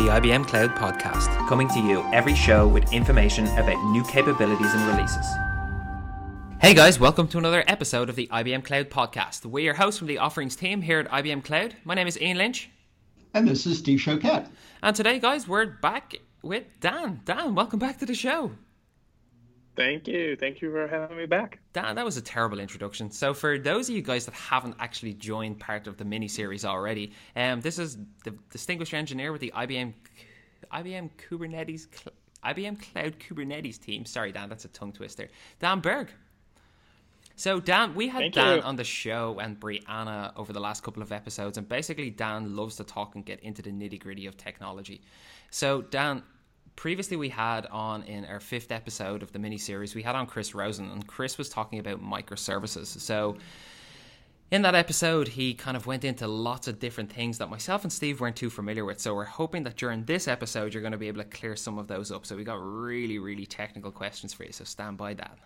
the IBM Cloud Podcast, coming to you every show with information about new capabilities and releases. Hey guys, welcome to another episode of the IBM Cloud Podcast. We're your hosts from the offerings team here at IBM Cloud. My name is Ian Lynch. And this is Steve Choquette. And today, guys, we're back with Dan. Dan, welcome back to the show. Thank you. Thank you for having me back. Dan, that was a terrible introduction. So, for those of you guys that haven't actually joined part of the mini series already, um, this is the distinguished engineer with the IBM IBM Kubernetes IBM Cloud Kubernetes team. Sorry, Dan, that's a tongue twister. Dan Berg. So, Dan, we had Thank Dan you. on the show and Brianna over the last couple of episodes, and basically, Dan loves to talk and get into the nitty gritty of technology. So, Dan, previously we had on in our fifth episode of the mini series, we had on Chris Rosen, and Chris was talking about microservices. So, in that episode, he kind of went into lots of different things that myself and Steve weren't too familiar with. So, we're hoping that during this episode, you're going to be able to clear some of those up. So, we got really, really technical questions for you. So, stand by that.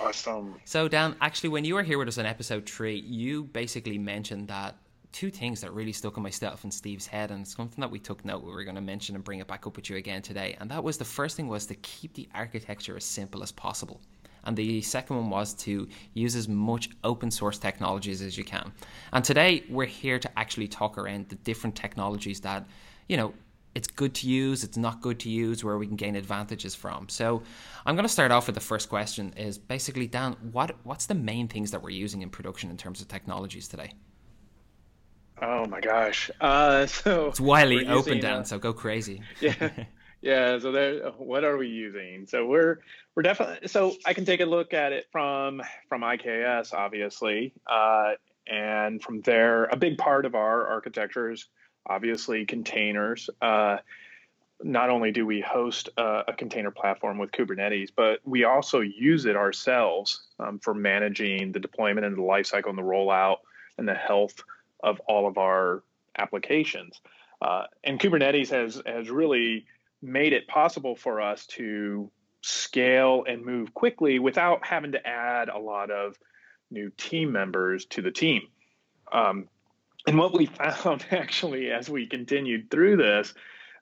Awesome. So, Dan, actually, when you were here with us on episode three, you basically mentioned that two things that really stuck in myself and Steve's head, and something that we took note we were going to mention and bring it back up with you again today. And that was the first thing was to keep the architecture as simple as possible. And the second one was to use as much open source technologies as you can. And today we're here to actually talk around the different technologies that, you know, it's good to use, it's not good to use, where we can gain advantages from. So I'm going to start off with the first question is basically, Dan, what what's the main things that we're using in production in terms of technologies today? Oh my gosh. Uh, so It's wildly open, using, Dan, uh, so go crazy. yeah, yeah. So there, what are we using? So we're we're definitely. So I can take a look at it from from IKS, obviously, uh, and from there, a big part of our architecture is obviously containers. Uh, not only do we host a, a container platform with Kubernetes, but we also use it ourselves um, for managing the deployment and the lifecycle and the rollout and the health of all of our applications. Uh, and Kubernetes has has really made it possible for us to scale and move quickly without having to add a lot of new team members to the team. Um, and what we found actually as we continued through this,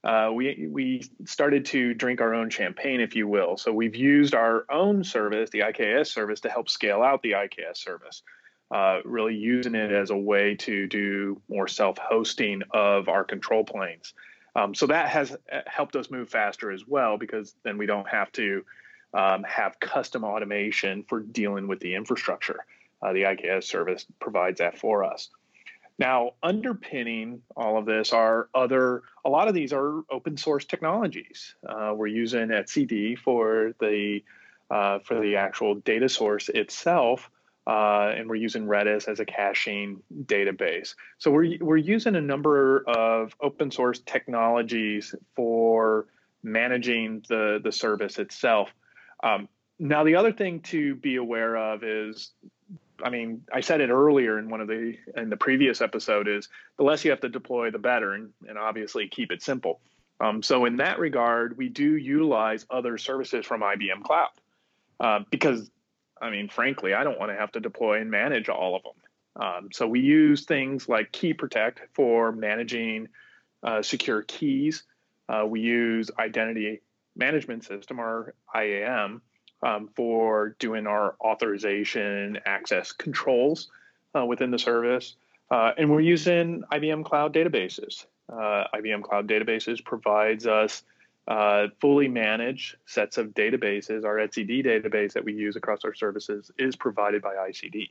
uh, we we started to drink our own champagne, if you will. So we've used our own service, the IKS service, to help scale out the IKS service. Uh, really using it as a way to do more self-hosting of our control planes. Um, so that has uh, helped us move faster as well because then we don't have to um, have custom automation for dealing with the infrastructure. Uh, the IKS service provides that for us. Now, underpinning all of this are other, a lot of these are open source technologies. Uh, we're using etcd for the, uh, for the actual data source itself. Uh, and we're using Redis as a caching database. So we're, we're using a number of open source technologies for managing the, the service itself. Um, now, the other thing to be aware of is I mean, I said it earlier in one of the in the previous episode is the less you have to deploy, the better, and, and obviously keep it simple. Um, so in that regard, we do utilize other services from IBM Cloud uh, because, I mean, frankly, I don't want to have to deploy and manage all of them. Um, so we use things like Key Protect for managing uh, secure keys. Uh, we use Identity Management System or IAM um, for doing our authorization access controls uh, within the service. Uh, and we're using IBM Cloud databases. Uh, IBM Cloud databases provides us uh, fully manage sets of databases. Our etcd database that we use across our services is provided by ICD.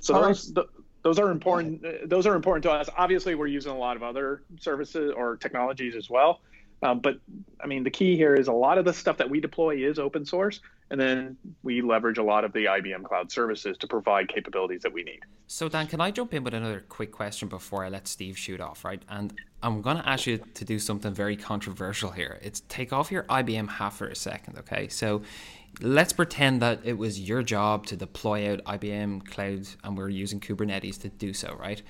So those, th- those are important. uh, Those are important to us. Obviously, we're using a lot of other services or technologies as well. Um, but I mean, the key here is a lot of the stuff that we deploy is open source, and then we leverage a lot of the IBM Cloud services to provide capabilities that we need. So, Dan, can I jump in with another quick question before I let Steve shoot off, right? And I'm going to ask you to do something very controversial here. It's take off your IBM hat for a second, okay? So, let's pretend that it was your job to deploy out IBM Cloud and we're using Kubernetes to do so, right?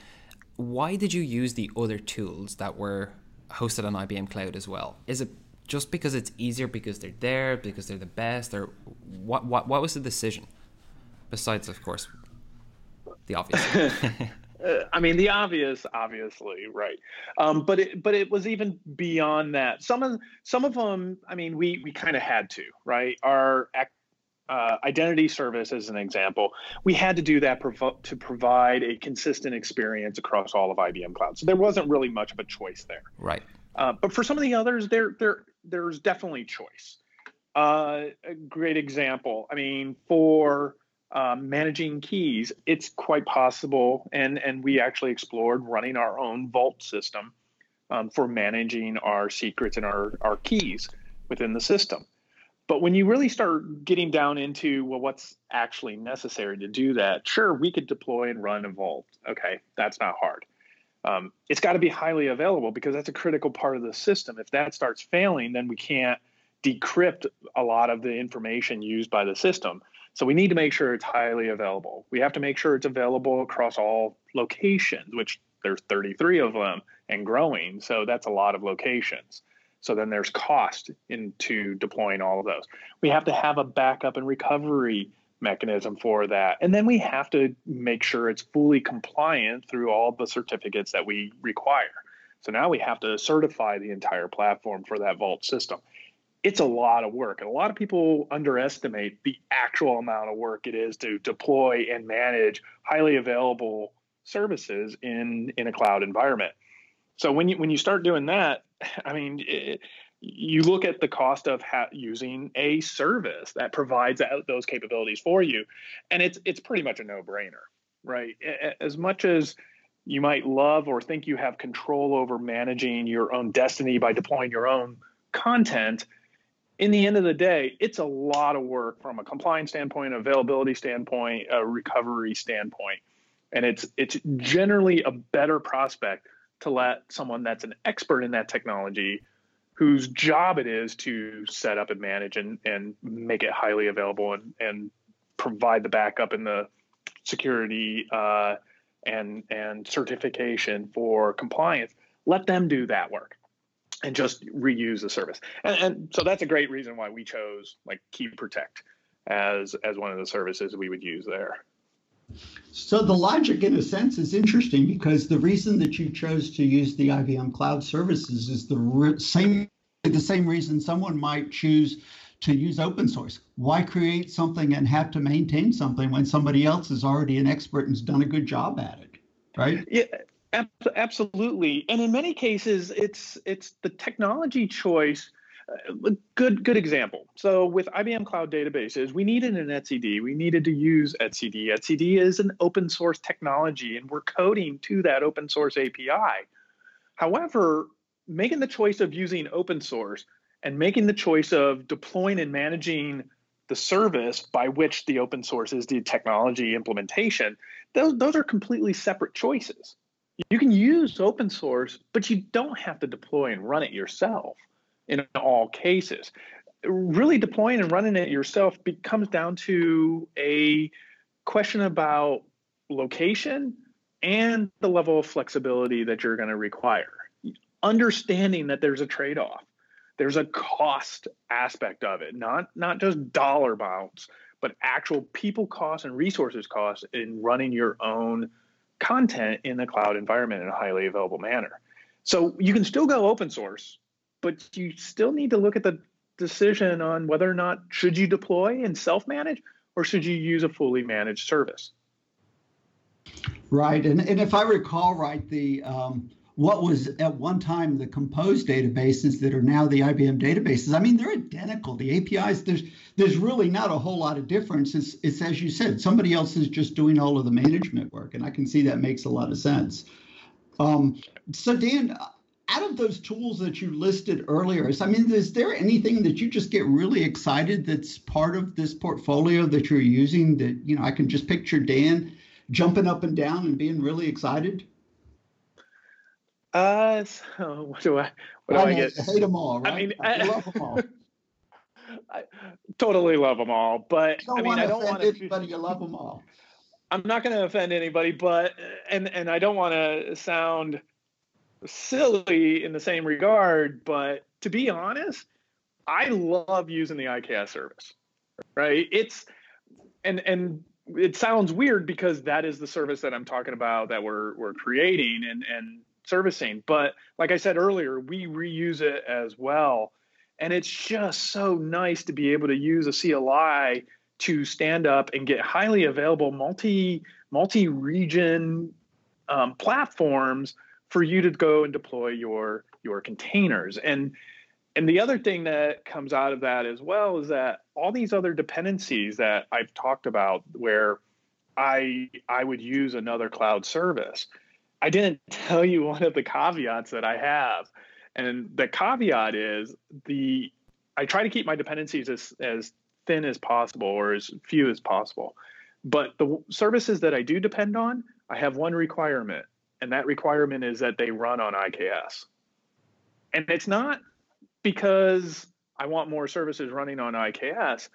Why did you use the other tools that were hosted on IBM Cloud as well? Is it just because it's easier because they're there, because they're the best, or what? What, what was the decision? Besides, of course, the obvious. Uh, I mean, the obvious, obviously, right? Um, but it, but it was even beyond that. Some of some of them, I mean, we we kind of had to, right? Our uh, identity service, as an example, we had to do that prov- to provide a consistent experience across all of IBM Cloud. So there wasn't really much of a choice there. Right. Uh, but for some of the others, there there there's definitely choice. Uh, a great example. I mean, for um, managing keys, it's quite possible, and and we actually explored running our own vault system um, for managing our secrets and our our keys within the system. But when you really start getting down into well, what's actually necessary to do that? Sure, we could deploy and run vault. Okay, that's not hard. Um, it's got to be highly available because that's a critical part of the system. If that starts failing, then we can't decrypt a lot of the information used by the system. So we need to make sure it's highly available. We have to make sure it's available across all locations, which there's 33 of them and growing. So that's a lot of locations. So then there's cost into deploying all of those. We have to have a backup and recovery mechanism for that. And then we have to make sure it's fully compliant through all the certificates that we require. So now we have to certify the entire platform for that Vault system it's a lot of work. And a lot of people underestimate the actual amount of work it is to deploy and manage highly available services in, in a cloud environment. So when you when you start doing that, I mean, it, you look at the cost of ha- using a service that provides that, those capabilities for you, and it's it's pretty much a no brainer, right? As much as you might love or think you have control over managing your own destiny by deploying your own content, in the end of the day, it's a lot of work from a compliance standpoint, availability standpoint, a recovery standpoint. And it's it's generally a better prospect to let someone that's an expert in that technology whose job it is to set up and manage and, and make it highly available and, and provide the backup and the security uh, and and certification for compliance. Let them do that work and just reuse the service. And, and, so that's a great reason why we chose like Key Protect as as one of the services we would use there. So the logic, in a sense, is interesting because the reason that you chose to use the IBM Cloud services is the re- same the same reason someone might choose to use open source. Why create something and have to maintain something when somebody else is already an expert and's done a good job at it, right? Yeah, Absolutely, and in many cases, it's it's the technology choice. Uh, good good example. So with IBM Cloud Databases, we needed an etcd. We needed to use etcd. etcd is an open source technology, and we're coding to that open source API. However, making the choice of using open source and making the choice of deploying and managing the service by which the open source is the technology implementation, those, those are completely separate choices you can use open source, but you don't have to deploy and run it yourself in all cases. Really deploying and running it yourself becomes down to a question about location and the level of flexibility that you're going to require. Understanding that there's a trade off, there's a cost aspect of it, not, not just dollar amounts, but actual people costs and resources costs in running your own content in the cloud environment in a highly available manner. So you can still go open source, but you still need to look at the decision on whether or not should you deploy and self-manage or should you use a fully managed service. Right, and, and if I recall right, the um, what was at one time the Compose databases that are now the IBM databases. I mean, they're identical. The APIs, there's there's really not a whole lot of difference. It's, it's as you said, somebody else is just doing all of the management work, and I can see that makes a lot of sense. Um, so Dan, out of those tools that you listed earlier, I mean, is there anything that you just get really excited that's part of this portfolio that you're using that you know I can just picture Dan jumping up and down and being really excited? Uh, so what do I? What do I, I get? hate them all, right? I mean, I, I love them all. I totally love them all, but I mean, I don't want to. Anybody, you love them all. I'm not going to offend anybody, but and and I don't want to sound silly in the same regard, but to be honest, I love using the IKS service. Right? It's and and it sounds weird because that is the service that I'm talking about that we're we're creating and and servicing. But like I said earlier, we reuse it as well. And it's just so nice to be able to use a CLI to stand up and get highly available multi multi region um, platforms for you to go and deploy your your containers. And and the other thing that comes out of that as well is that all these other dependencies that I've talked about where I I would use another cloud service. I didn't tell you one of the caveats that I have. And the caveat is the I try to keep my dependencies as, as thin as possible or as few as possible. But the services that I do depend on, I have one requirement, and that requirement is that they run on IKS. And it's not because I want more services running on IKS.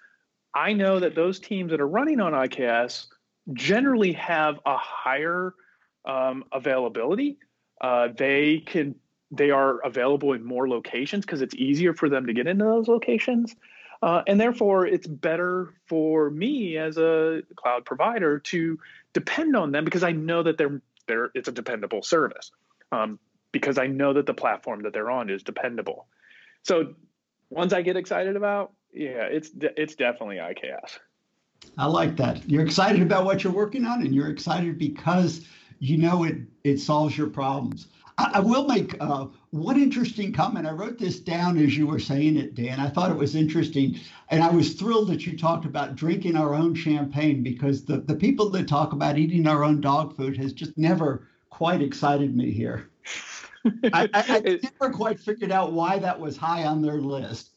I know that those teams that are running on IKS generally have a higher um, availability. Uh, they can they are available in more locations because it's easier for them to get into those locations. Uh, and therefore, it's better for me as a cloud provider to depend on them because I know that they're, they're it's a dependable service. Um, because I know that the platform that they're on is dependable. So ones I get excited about, yeah, it's it's definitely IKS. I like that. You're excited about what you're working on, and you're excited because you know it it solves your problems. I, I will make uh, one interesting comment. I wrote this down as you were saying it, Dan. I thought it was interesting, and I was thrilled that you talked about drinking our own champagne because the the people that talk about eating our own dog food has just never quite excited me here. I, I, I never quite figured out why that was high on their list.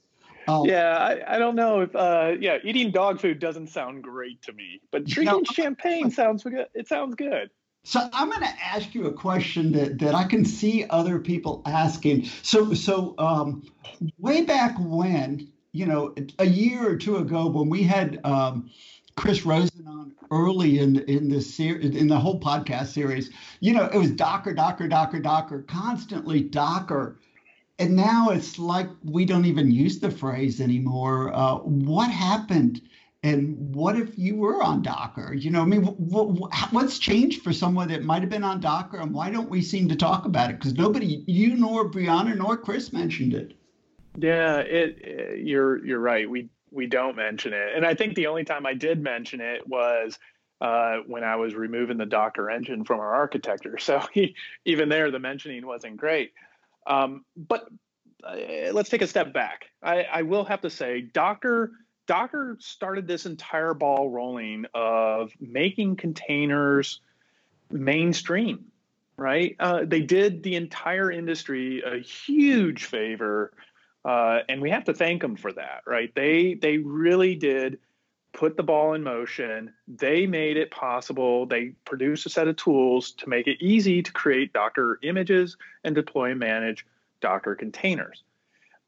Um, yeah, I, I, don't know if uh, yeah, eating dog food doesn't sound great to me, but drinking champagne sounds good. It sounds good. So I'm going to ask you a question that, that I can see other people asking. So so um, way back when, you know, a year or two ago, when we had um, Chris Rosen on early in in the series, in the whole podcast series, you know, it was Docker, Docker, Docker, Docker, constantly Docker and now it's like we don't even use the phrase anymore. Uh, what happened? And what if you were on Docker? You know, I mean, what, what's changed for someone that might have been on Docker, and why don't we seem to talk about it? Because nobody, you nor Brianna nor Chris mentioned it. Yeah, it, it, You're you're right. We we don't mention it, and I think the only time I did mention it was uh, when I was removing the Docker engine from our architecture. So he, even there, the mentioning wasn't great. Um, but uh, let's take a step back. I, I, will have to say, Docker Docker started this entire ball rolling of making containers mainstream. Right? Uh, they did the entire industry a huge favor, uh, and we have to thank them for that. Right? They they really did put the ball in motion. They made it possible. They produced a set of tools to make it easy to create Docker images and deploy and manage Docker containers.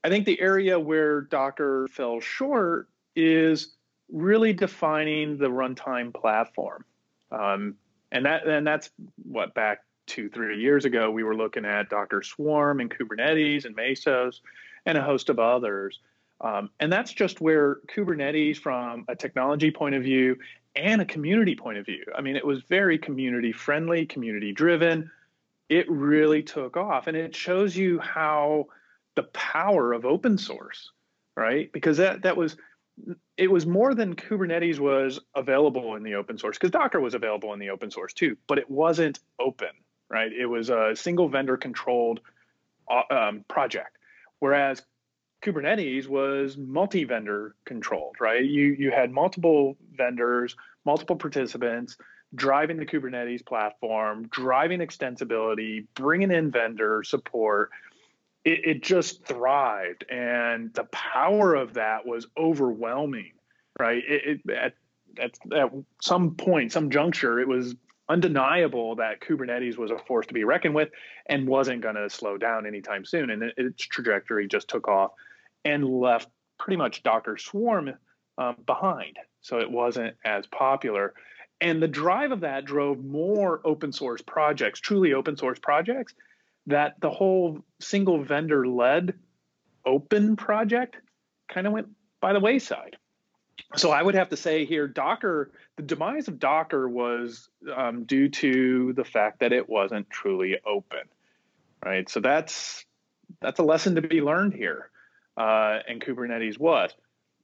I think the area where Docker fell short is really defining the runtime platform. Um, and that and that's what back two, three years ago, we were looking at Docker Swarm and Kubernetes and Mesos and a host of others. Um, and that's just where Kubernetes, from a technology point of view and a community point of view, I mean, it was very community friendly, community driven. It really took off. And it shows you how the power of open source, right? Because that, that was, it was more than Kubernetes was available in the open source, because Docker was available in the open source too, but it wasn't open, right? It was a single vendor controlled uh, um, project. Whereas Kubernetes was multi-vendor controlled, right? You you had multiple vendors, multiple participants driving the Kubernetes platform, driving extensibility, bringing in vendor support. It, it just thrived, and the power of that was overwhelming, right? It, it, at, at at some point, some juncture, it was undeniable that Kubernetes was a force to be reckoned with and wasn't going to slow down anytime soon. And its trajectory just took off and left pretty much Docker Swarm um, behind. So it wasn't as popular. And the drive of that drove more open source projects, truly open source projects, that the whole single vendor led open project kind of went by the wayside. so I would have to say here, Docker, the demise of Docker was um, due to the fact that it wasn't truly open, right? So that's that's a lesson to be learned here, uh, and Kubernetes was.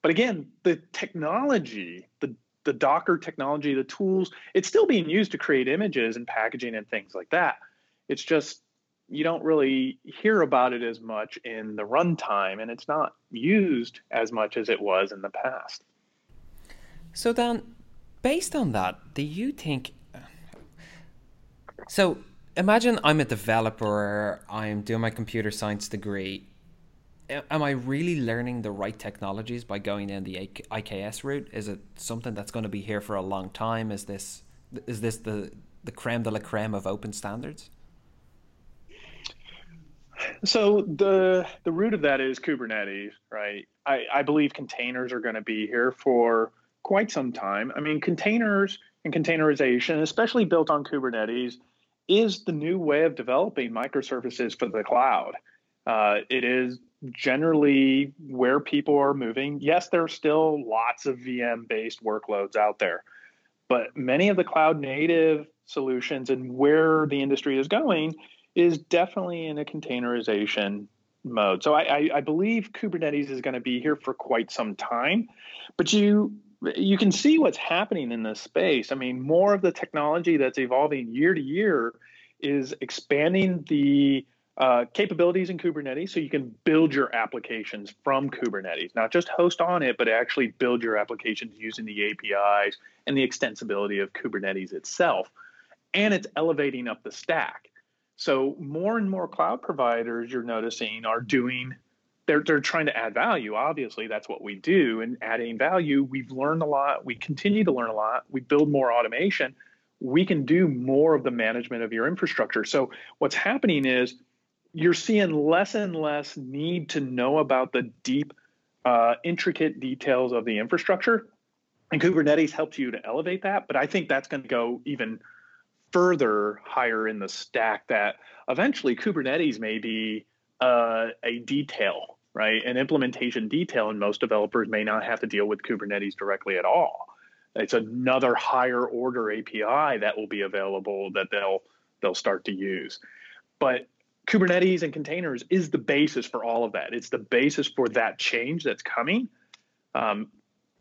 But again, the technology, the the Docker technology, the tools, it's still being used to create images and packaging and things like that. It's just you don't really hear about it as much in the runtime, and it's not used as much as it was in the past. So Dan, based on that, do you think? So imagine I'm a developer. I'm doing my computer science degree. Am I really learning the right technologies by going in the IKS route? Is it something that's going to be here for a long time? Is this is this the the creme de la creme of open standards? So the the root of that is Kubernetes, right? I, I believe containers are going to be here for quite some time. I mean, containers and containerization, especially built on Kubernetes, is the new way of developing microservices for the cloud. Uh, it is generally where people are moving. Yes, there are still lots of VM based workloads out there, but many of the cloud native solutions and where the industry is going is definitely in a containerization mode. So I, I, I believe Kubernetes is going to be here for quite some time, but you you can see what's happening in this space. I mean, more of the technology that's evolving year to year is expanding the uh, capabilities in Kubernetes so you can build your applications from Kubernetes, not just host on it, but actually build your applications using the APIs and the extensibility of Kubernetes itself. And it's elevating up the stack. So more and more cloud providers you're noticing are doing they're they're trying to add value. Obviously, that's what we do. And adding value, we've learned a lot. We continue to learn a lot. We build more automation. We can do more of the management of your infrastructure. So what's happening is you're seeing less and less need to know about the deep, uh, intricate details of the infrastructure. And Kubernetes helps you to elevate that. But I think that's going to go even further higher in the stack. That eventually Kubernetes may be uh, a detail right? An implementation detail, and most developers may not have to deal with Kubernetes directly at all. It's another higher order API that will be available that they'll they'll start to use. But Kubernetes and containers is the basis for all of that. It's the basis for that change that's coming. Um,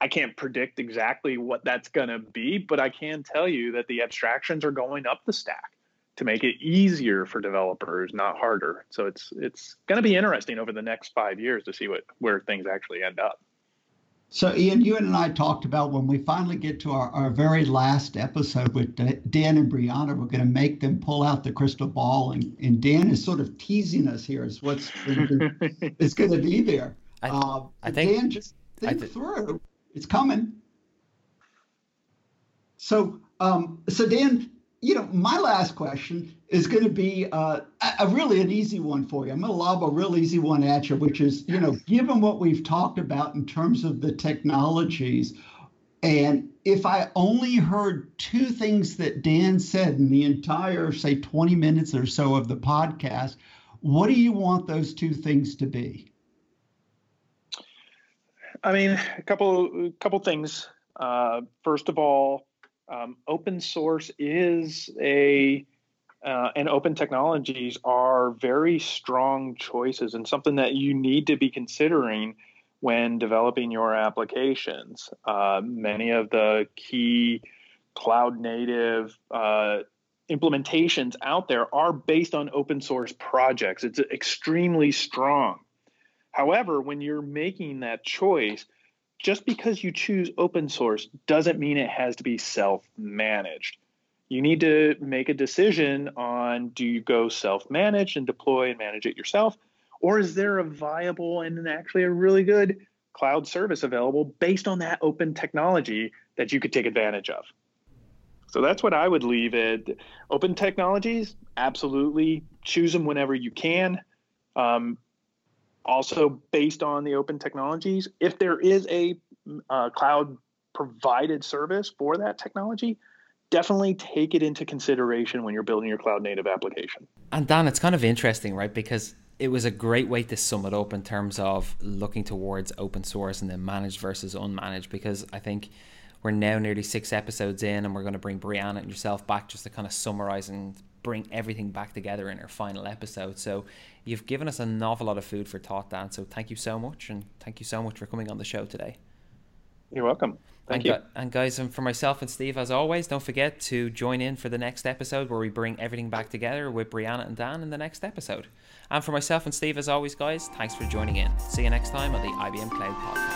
I can't predict exactly what that's going to be, but I can tell you that the abstractions are going up the stack to make it easier for developers, not harder. So it's it's going to be interesting over the next five years to see what where things actually end up. So, Ian, you and I talked about when we finally get to our, our very last episode with Dan and Brianna, we're going to make them pull out the crystal ball. And, and Dan is sort of teasing us here as what's is going to be there. I, uh, I think Dan, just think th- through. It's coming. So, um, so Dan, you know, my last question is going to be uh, a, really an easy one for you. I'm going to lob a real easy one at you, which is, you know, given what we've talked about in terms of the technologies, and if I only heard two things that Dan said in the entire, say, 20 minutes or so of the podcast, what do you want those two things to be? I mean, a couple, couple things. Uh, first of all, um, open source is a uh, and open technologies are very strong choices and something that you need to be considering when developing your applications. Uh, many of the key cloud native uh, implementations out there are based on open source projects. It's extremely strong. However, when you're making that choice, just because you choose open source doesn't mean it has to be self managed. You need to make a decision on do you go self managed and deploy and manage it yourself, or is there a viable and actually a really good cloud service available based on that open technology that you could take advantage of? So that's what I would leave it. Open technologies, absolutely choose them whenever you can. Um, also based on the open technologies. If there is a uh, cloud provided service for that technology, definitely take it into consideration when you're building your cloud native application. And Dan, it's kind of interesting, right? Because it was a great way to sum it up in terms of looking towards open source and then managed versus unmanaged because I think we're now nearly six episodes in and we're going to bring Brianna and yourself back just to kind of summarize and bring everything back together in our final episode. So you've given us an awful lot of food for thought, Dan. So thank you so much and thank you so much for coming on the show today. You're welcome. Thank and, you. and guys, and for myself and Steve, as always, don't forget to join in for the next episode where we bring everything back together with Brianna and Dan in the next episode. And for myself and Steve, as always, guys, thanks for joining in. See you next time on the IBM Cloud Podcast.